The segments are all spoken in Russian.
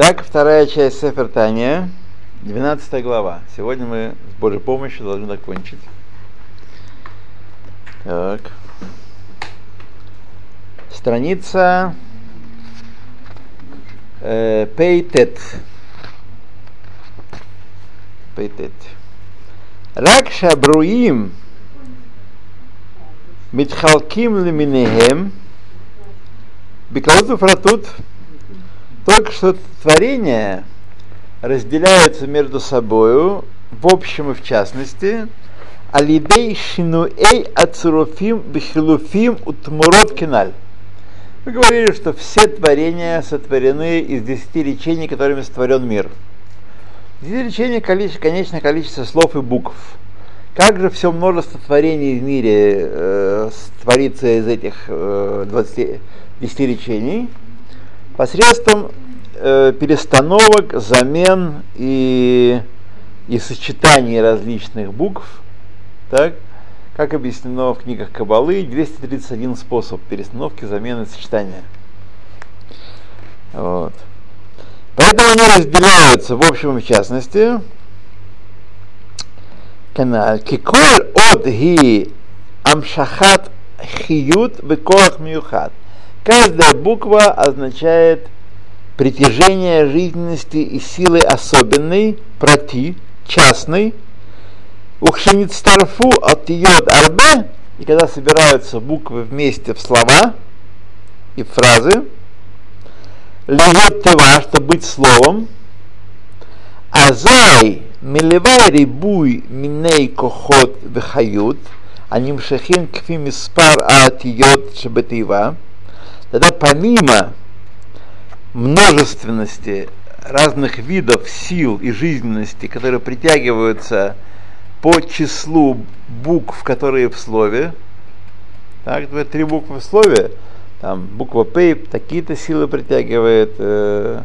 Итак, вторая часть Сефер Таня, 12 глава. Сегодня мы с Божьей помощью должны закончить. Так. Страница э, Пейтет. Пейтет. Ракша Бруим Митхалким Леминехем Беклауту Фратут только что творения разделяются между собою в общем и в частности, алидей шинуэй ацуруфим бихилуфим утмурот киналь. Мы говорили, что все творения сотворены из десяти речений, которыми сотворен мир. Десяти речений конечное количество слов и букв. Как же все множество творений в мире э, творится из этих э, 20, 10 речений? посредством э, перестановок, замен и, и сочетаний различных букв, так, как объяснено в книгах Кабалы, 231 способ перестановки, замены, сочетания. Вот. Поэтому они разделяются в общем и в частности. Киколь от ги амшахат хиют бекоах мюхат. Каждая буква означает притяжение жизненности и силы особенной, проти, частной. Ухшиництарфу от йод арбе, и когда собираются буквы вместе в слова и фразы, льет тева, что быть словом, азай милевай рибуй миней кохот вехают, анимшахин кфи миспар аатиот шебетива, тогда помимо множественности разных видов сил и жизненности, которые притягиваются по числу букв, которые в слове, так, три буквы в слове, там буква П такие-то силы притягивает, э,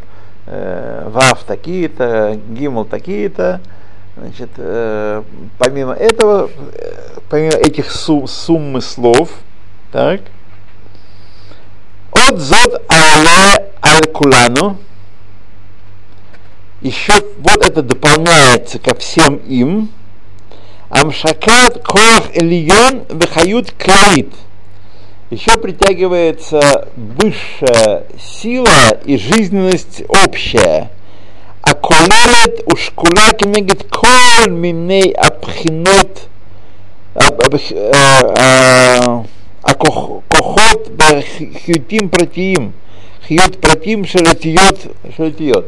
э, Вав такие-то, Гимл такие-то, значит, э, помимо этого, э, помимо этих сум, суммы слов, так, от зод але аль кулану. Еще вот это дополняется ко всем им. Амшакат коах элион вехают клаит. Еще притягивается высшая сила и жизненность общая. А колелет ушкула кемегет кол миней абхинот а кохот хьютим протим, хьют протим шеретьет, шеретьет.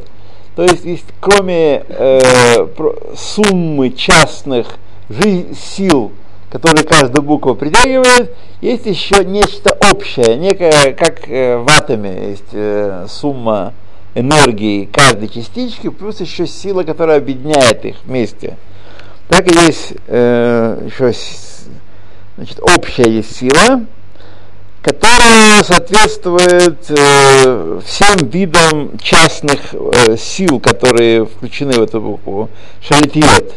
То есть, есть кроме э, суммы частных жизнь, сил, которые каждую букву притягивает, есть еще нечто общее, некое, как э, в атоме есть э, сумма энергии каждой частички, плюс еще сила, которая объединяет их вместе. Так и есть э, еще значит, общая есть сила, которая соответствует э, всем видам частных э, сил, которые включены в эту букву, шалитиот.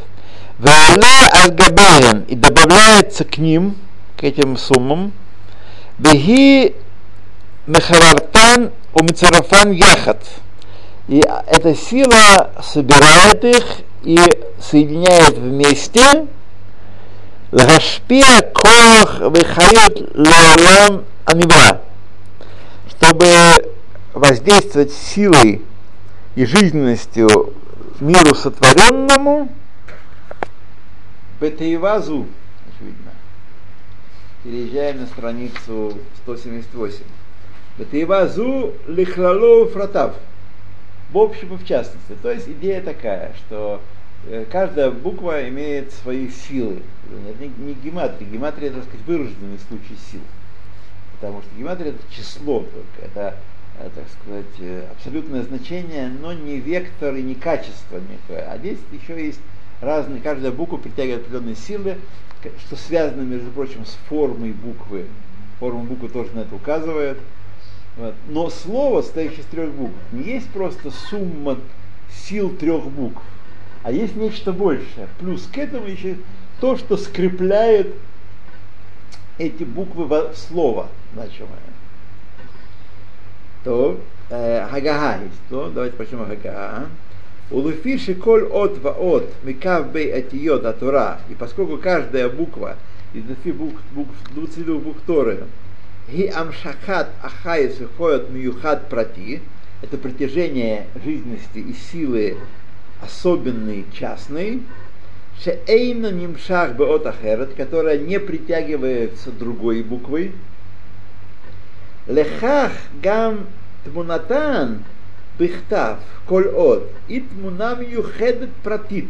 и добавляется к ним, к этим суммам, беги мехавартан у мицарафан яхат. И эта сила собирает их и соединяет вместе, Гашпия Коах Вихают Леолам Амибра, чтобы воздействовать силой и жизненностью миру сотворенному, Бетеевазу, очевидно, переезжаем на страницу 178. Бетеевазу лихлалу фратав. В общем и в частности. То есть идея такая, что каждая буква имеет свои силы. Это не, не гематрия. Гематрия, так сказать, вырожденный случай сил. Потому что гематрия это число только. Это, э, так сказать, э, абсолютное значение, но не вектор и не качество некое. А здесь еще есть разные, каждая буква притягивает определенные силы, что связано, между прочим, с формой буквы. Форма буквы тоже на это указывает. Вот. Но слово, состоящее из трех букв, не есть просто сумма сил трех букв а есть нечто большее. Плюс к этому еще то, что скрепляет эти буквы в слово значимое. То Хагага есть, то давайте почнем Хагага. Улуфиши коль от ва от микав бей атиот атура. И поскольку каждая буква из 20 букв, букв, 22 букв Торы Ги амшахат ахайс выходит миюхат прати. Это притяжение жизненности и силы особенный, частный. Шеэйна нимшах беот ахерет, которая не притягивается другой буквой. Лехах гам тмунатан бихтав коль от и тмунам юхедет пратит.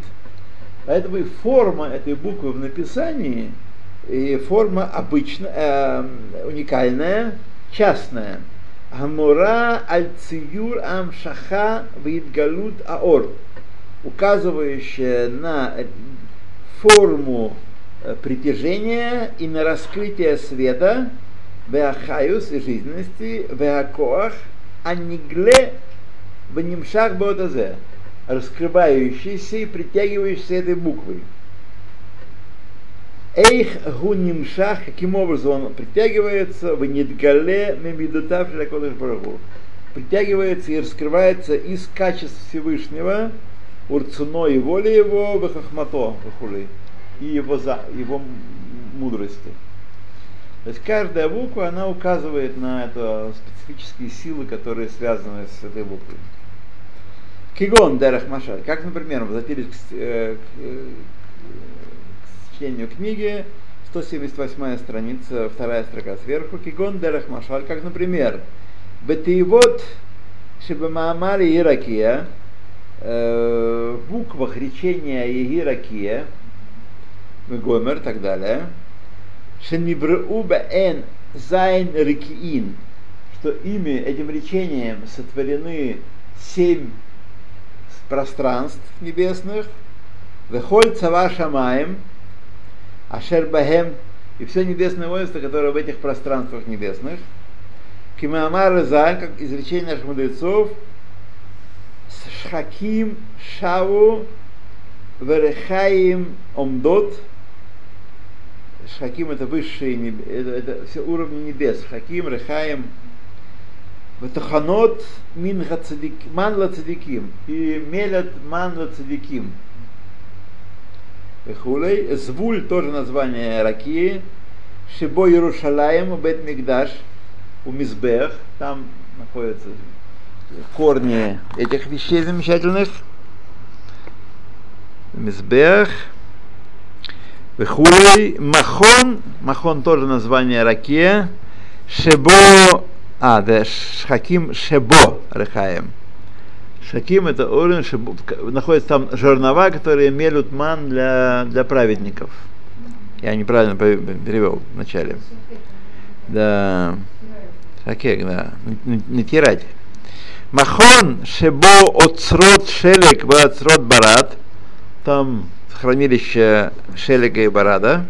Поэтому и форма этой буквы в написании и форма обычная, э, уникальная, частная. Амура аль-циюр ам-шаха видгалут аор, указывающая на форму э, притяжения и на раскрытие света, веахаюс и жизненности, веакоах, анигле ванимшах бодазе, раскрывающийся и притягивающийся этой буквой. Эйх гунимшах, каким образом он притягивается, в нидгале мемидутав. Притягивается и раскрывается из качеств Всевышнего, урцуно и воли его, вахахмато, вахули, и его, за, его мудрости. То есть каждая буква, она указывает на это специфические силы, которые связаны с этой буквой. Кигон Дерах Машаль. Как, например, возвратились к, э, к, э, чтению книги, 178 страница, вторая строка сверху, Кигон Дерах Машаль, как, например, Бетиевод Шибамаамари Иракия, э, буквах речения Егиракия, Гомер и так далее, Шенибру Эн Зайн Рикиин, что ими, этим речением сотворены семь пространств небесных, Вехоль Цава Шамаем, Ашер Бахем и все небесное воинство, которое в этих пространствах небесных. Кимамар Заль, как изречение наших мудрецов, Шхаким Шаву Верехаим Омдот. Шхаким это высшие это, это все уровни небес. Шхаким, Рехаим, Ветаханот мин ман цадиким и мелят ман цадиким. Хулей. Звуль тоже название Ракии. Шибо Иерушалаем, Бет Мигдаш, у Мизбех, там находятся корни этих вещей замечательных. Мизбех. Вехулей. Махон, Махон тоже название Ракия. Шебо, а, да, Шхаким Шебо Рехаем. Шаким это уровень, находятся там жернова, которые мелют ман для, для праведников. Я неправильно перевел вначале. Да. Шакек, да. Натирать. Махон шебо отсрот шелек в отсрот барат. Там хранилище шелега и барада.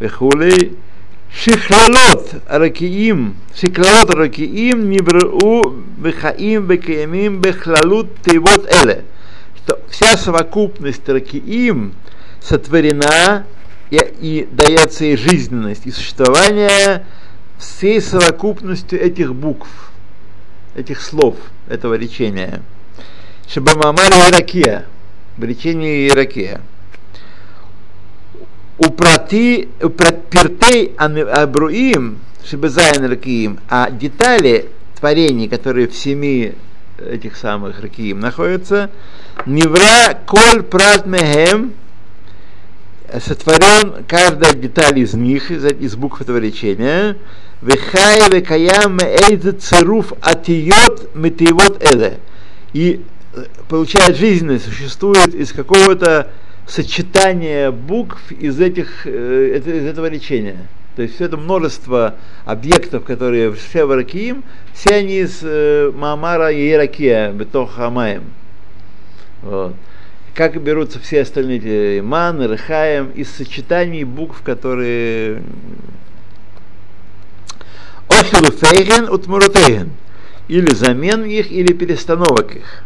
Вехулей Шихлалот ракиим, шихлалот ракиим нибру бехаим бекаямим бехлалут тейвот эле. Что вся совокупность ракиим сотворена и, и дается ей жизненность и существование всей совокупностью этих букв, этих слов, этого речения. Шабамамар Иракия, в речении Иракия упрати, пиртей абруим, шибезайн ракиим, а детали творений, которые в семи этих самых ракиим находятся, невра коль прат мехем, сотворен каждая деталь из них, из, из букв этого речения, вехай векаям эйд цируф атиот метиевот эде. И получает жизненность, существует из какого-то сочетание букв из, этих, э, из этого речения. То есть все это множество объектов, которые в Шеваракиим, все они из э, Маамара и Иракия, Бетох Амаем. Вот как берутся все остальные ман, рыхаем, из сочетаний букв, которые Охилуфейген утмурутейген, или замен их, или перестановок их.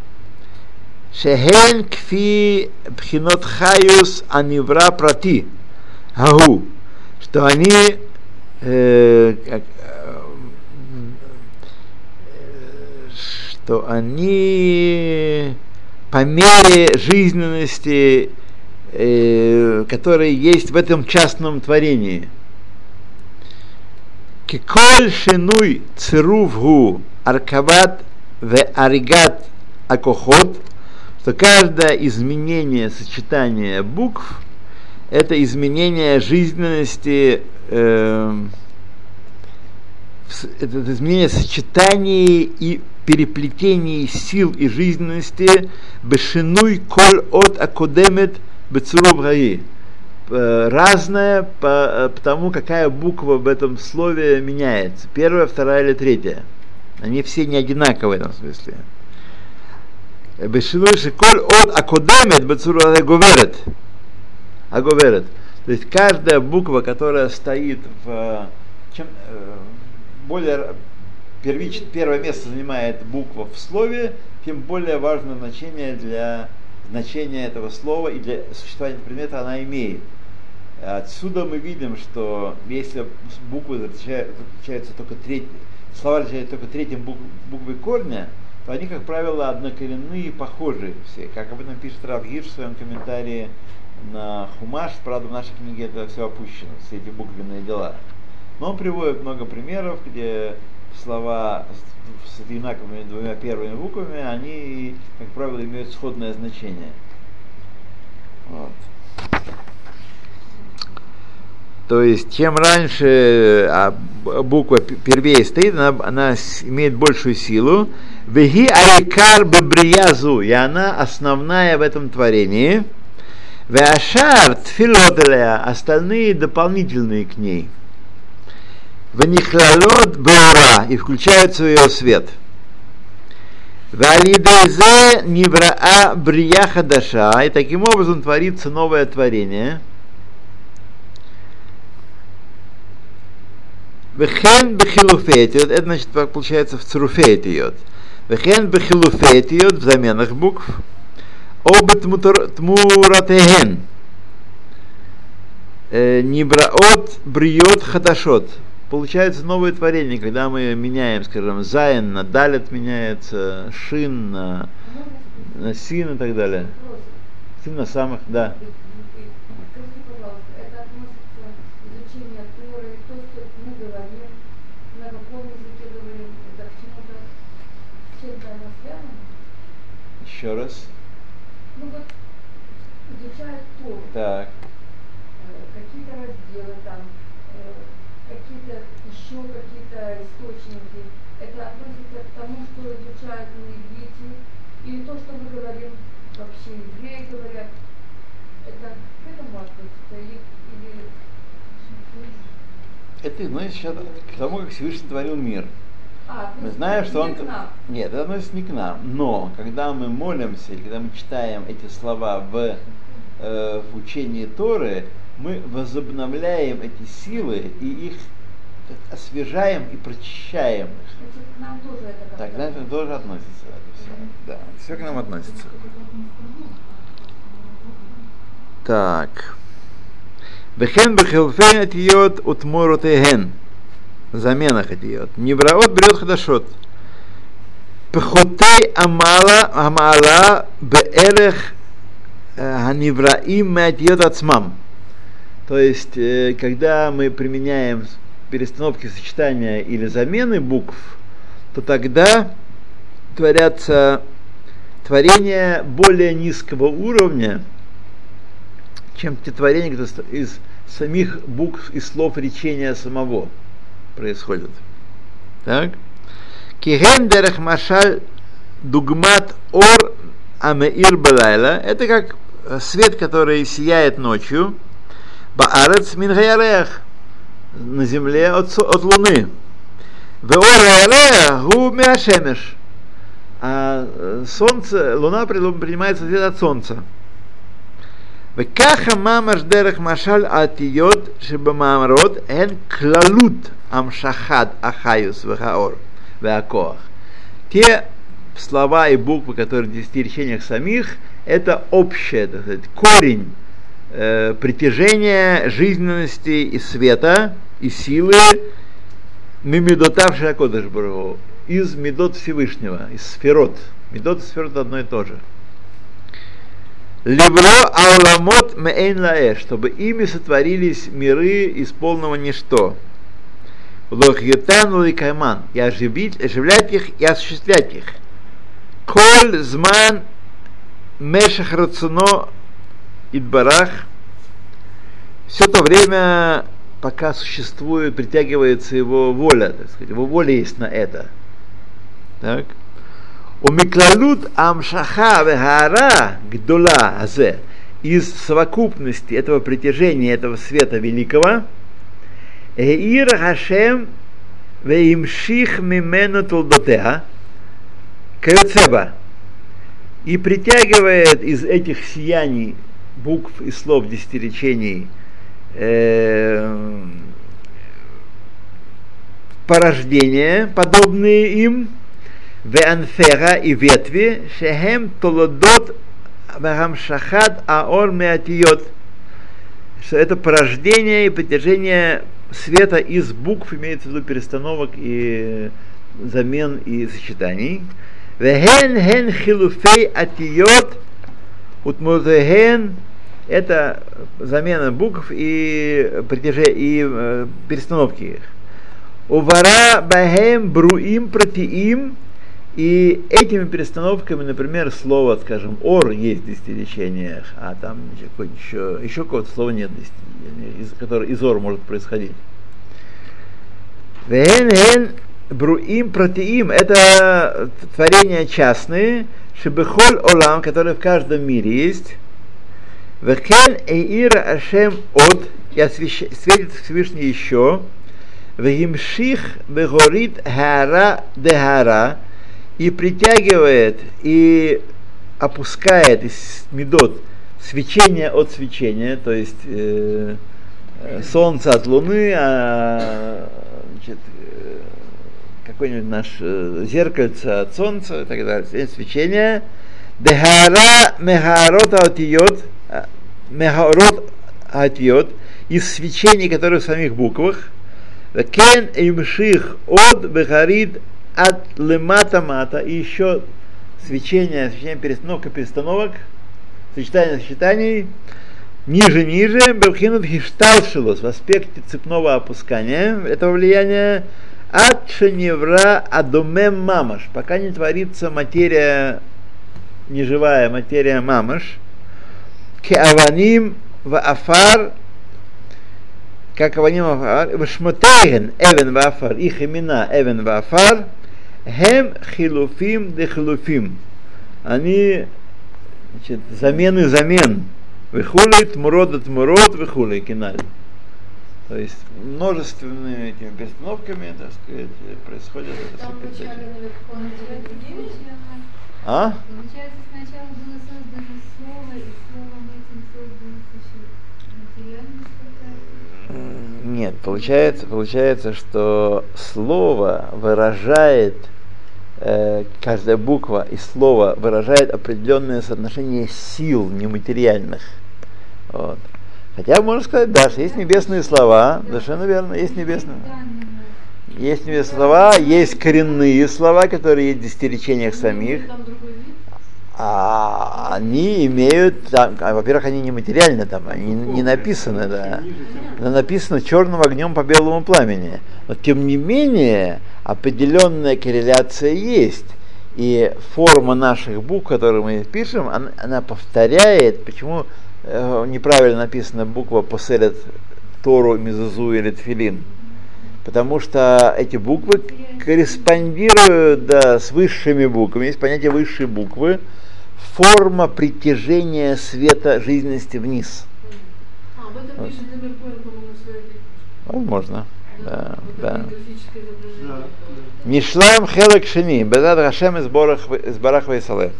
Шехен кфи пхинот хаюс анивра прати. Агу, что они э, как, э, что они по мере жизненности, э, которая есть в этом частном творении. Киколь шинуй цирувгу аркават в аригат акохот, что каждое изменение сочетания букв – это изменение жизненности, э, это изменение сочетаний и переплетений сил и жизненности бешинуй коль от акудемет бецуров гаи разное по, по тому, какая буква в этом слове меняется. Первая, вторая или третья. Они все не одинаковые в этом смысле. Бешинуй шиколь от акудемет бецуров говорит. А говорит. То есть каждая буква, которая стоит в чем, более первич, первое место занимает буква в слове, тем более важное значение для значения этого слова и для существования предмета она имеет. Отсюда мы видим, что если буквы отличаются только треть, слова отличаются только третьим букв, буквой корня, то они, как правило, однокоренные и похожие все. Как об этом пишет Рав Гирш в своем комментарии на Хумаш, правда, в нашей книге это все опущено, все эти буквенные дела. Но он приводит много примеров, где слова с одинаковыми двумя первыми буквами, они, как правило, имеют сходное значение. Вот. То есть, чем раньше а, буква первее стоит, она, она имеет большую силу. Веги айкар бебриязу, и она основная в этом творении. Веашар тфилоделя, остальные дополнительные к ней. Ванихлалот Баура и включаются в ее свет. Валидезе Нивраа Брия Хадаша, и таким образом творится новое творение. Вехен бехилуфетиот, это значит, получается в церуфет идет. Вехен бехилуфет в заменах букв. Обет тмуратехен. Нибраот бриот хадашот получается новое творение, когда мы меняем, скажем, зайн на далит меняется, шин на, на син и так далее. Син на самых, да. Еще раз. Ну вот изучает Тору. Так. Какие-то разделы там, какие-то еще какие-то источники. Это относится к тому, что изучают на иврите, или то, что мы говорим, вообще евреи говорят. Это к этому относится или, Это относится к тому, как Всевышний творил мир. а, Мы знаем, что он... не нам. Нет, это относится не к нам. Но, когда мы молимся, или когда мы читаем эти слова в, э, в учении Торы, мы возобновляем эти силы и их освежаем и прочищаем их. Значит, к нам тоже это как-то. Тогда это тоже относится. Все. Да, все к нам относится. Так. Бехен бехилфен этиот утморотехен. Замена этиот. Невраот берет хадашот. Пехотей амала амала беэрех ханивраим мэтиот ацмам. То есть, э, когда мы применяем перестановки сочетания или замены букв, то тогда творятся творения более низкого уровня, чем те творения, которые из самих букв и слов речения самого происходят. Так? Киген дерех машаль дугмат ор амеир балайла. Это как свет, который сияет ночью. Баарец мингаярех на земле от, со- от луны. Веора гу миашемеш. А э, солнце, луна при- принимает свет от солнца. וככה ממש דרך משל העתיות שבמאמרות הן כללות המשכת החיוס והאור והכוח. Те слова и буквы, которые в десяти речениях самих, это общее, так сказать, корень э, притяжения жизненности и света, и силы Мимидотав Шакодыш из Медот Всевышнего, из сферот. Медот и сферот одно и то же. Левро ауламот мейн лаэ, чтобы ими сотворились миры из полного ничто. Лохьютан и кайман, и оживить, оживлять их и осуществлять их. Коль зман мешах рацуно идбарах, все то время, пока существует, притягивается его воля, так сказать, его воля есть на это. Так? У Миклалут Амшаха Вехара Гдула Азе из совокупности этого притяжения, этого света великого, Эир Хашем Веимших Мимену Толдотеа Каюцеба и притягивает из этих сияний букв и слов десятиречений э, порождения, подобные им, веанфера и ветви, шехем толодот вагамшахад аор меатиот, что это порождение и притяжение света из букв, имеется в виду перестановок и замен и сочетаний. Вехен хен хилуфей атиот утмузехен это замена букв и, притяжение, и э, перестановки их. Увара бахем бруим протиим и этими перестановками, например, слово, скажем, ор есть в десятиречениях, а там еще, еще какого-то слова нет, из которого из ор может происходить. Вен бруим протеим это творения частные, шибехоль олам, которые в каждом мире есть. Векен эйра ашем от, и светит Всевышний еще. Вегимших вегорит хара дехара, и притягивает и опускает из медот свечение от свечения, то есть э, солнце от луны, а значит, э, какое-нибудь наше э, зеркальце от солнца и так далее, свечение. Дехара мехарот атиот, мехарот атиот, из свечений, которые в самих буквах. Кен имших от бехарит от лемата мата. И еще свечение, свечение перестановка перестановок, сочетание сочетаний, ниже ниже, Белхинут Хишталшилус в аспекте цепного опускания этого влияния. От шеневра адумем мамаш, пока не творится материя, неживая материя мамаш, кеаваним в афар, как аваним в афар, в шмотейген эвен в афар, их имена эвен в афар, Хем хилуфим де хилуфим. Они значит, замены замен. Выхули тмурод тмурод выхули киналь. То есть множественными этими перестановками, так сказать, происходит это Там вначале А? Получается, сначала было создано слово, и словом этим создано. Нет, получается, получается, что слово выражает э, каждая буква и слово выражает определенное соотношение сил нематериальных. Вот. Хотя можно сказать, да, что есть небесные слова, совершенно верно, есть небесные. Есть небесные слова, есть коренные слова, которые есть в десятиречениях самих. А они имеют, там, а, во-первых, они не материальны там, они не написаны, да. Но написано черным огнем по белому пламени. Но тем не менее, определенная корреляция есть. И форма наших букв, которые мы пишем, она, она повторяет, почему э, неправильно написана буква поселят Тору, Мизузу или Тфилин. Потому что эти буквы корреспондируют да, с высшими буквами. Есть понятие высшие буквы. Форма притяжения света жизненности вниз. А, в этом Вот. книге. Возможно. Да, да. Мишлам хелек шини, безад Хашем из барах вейсале.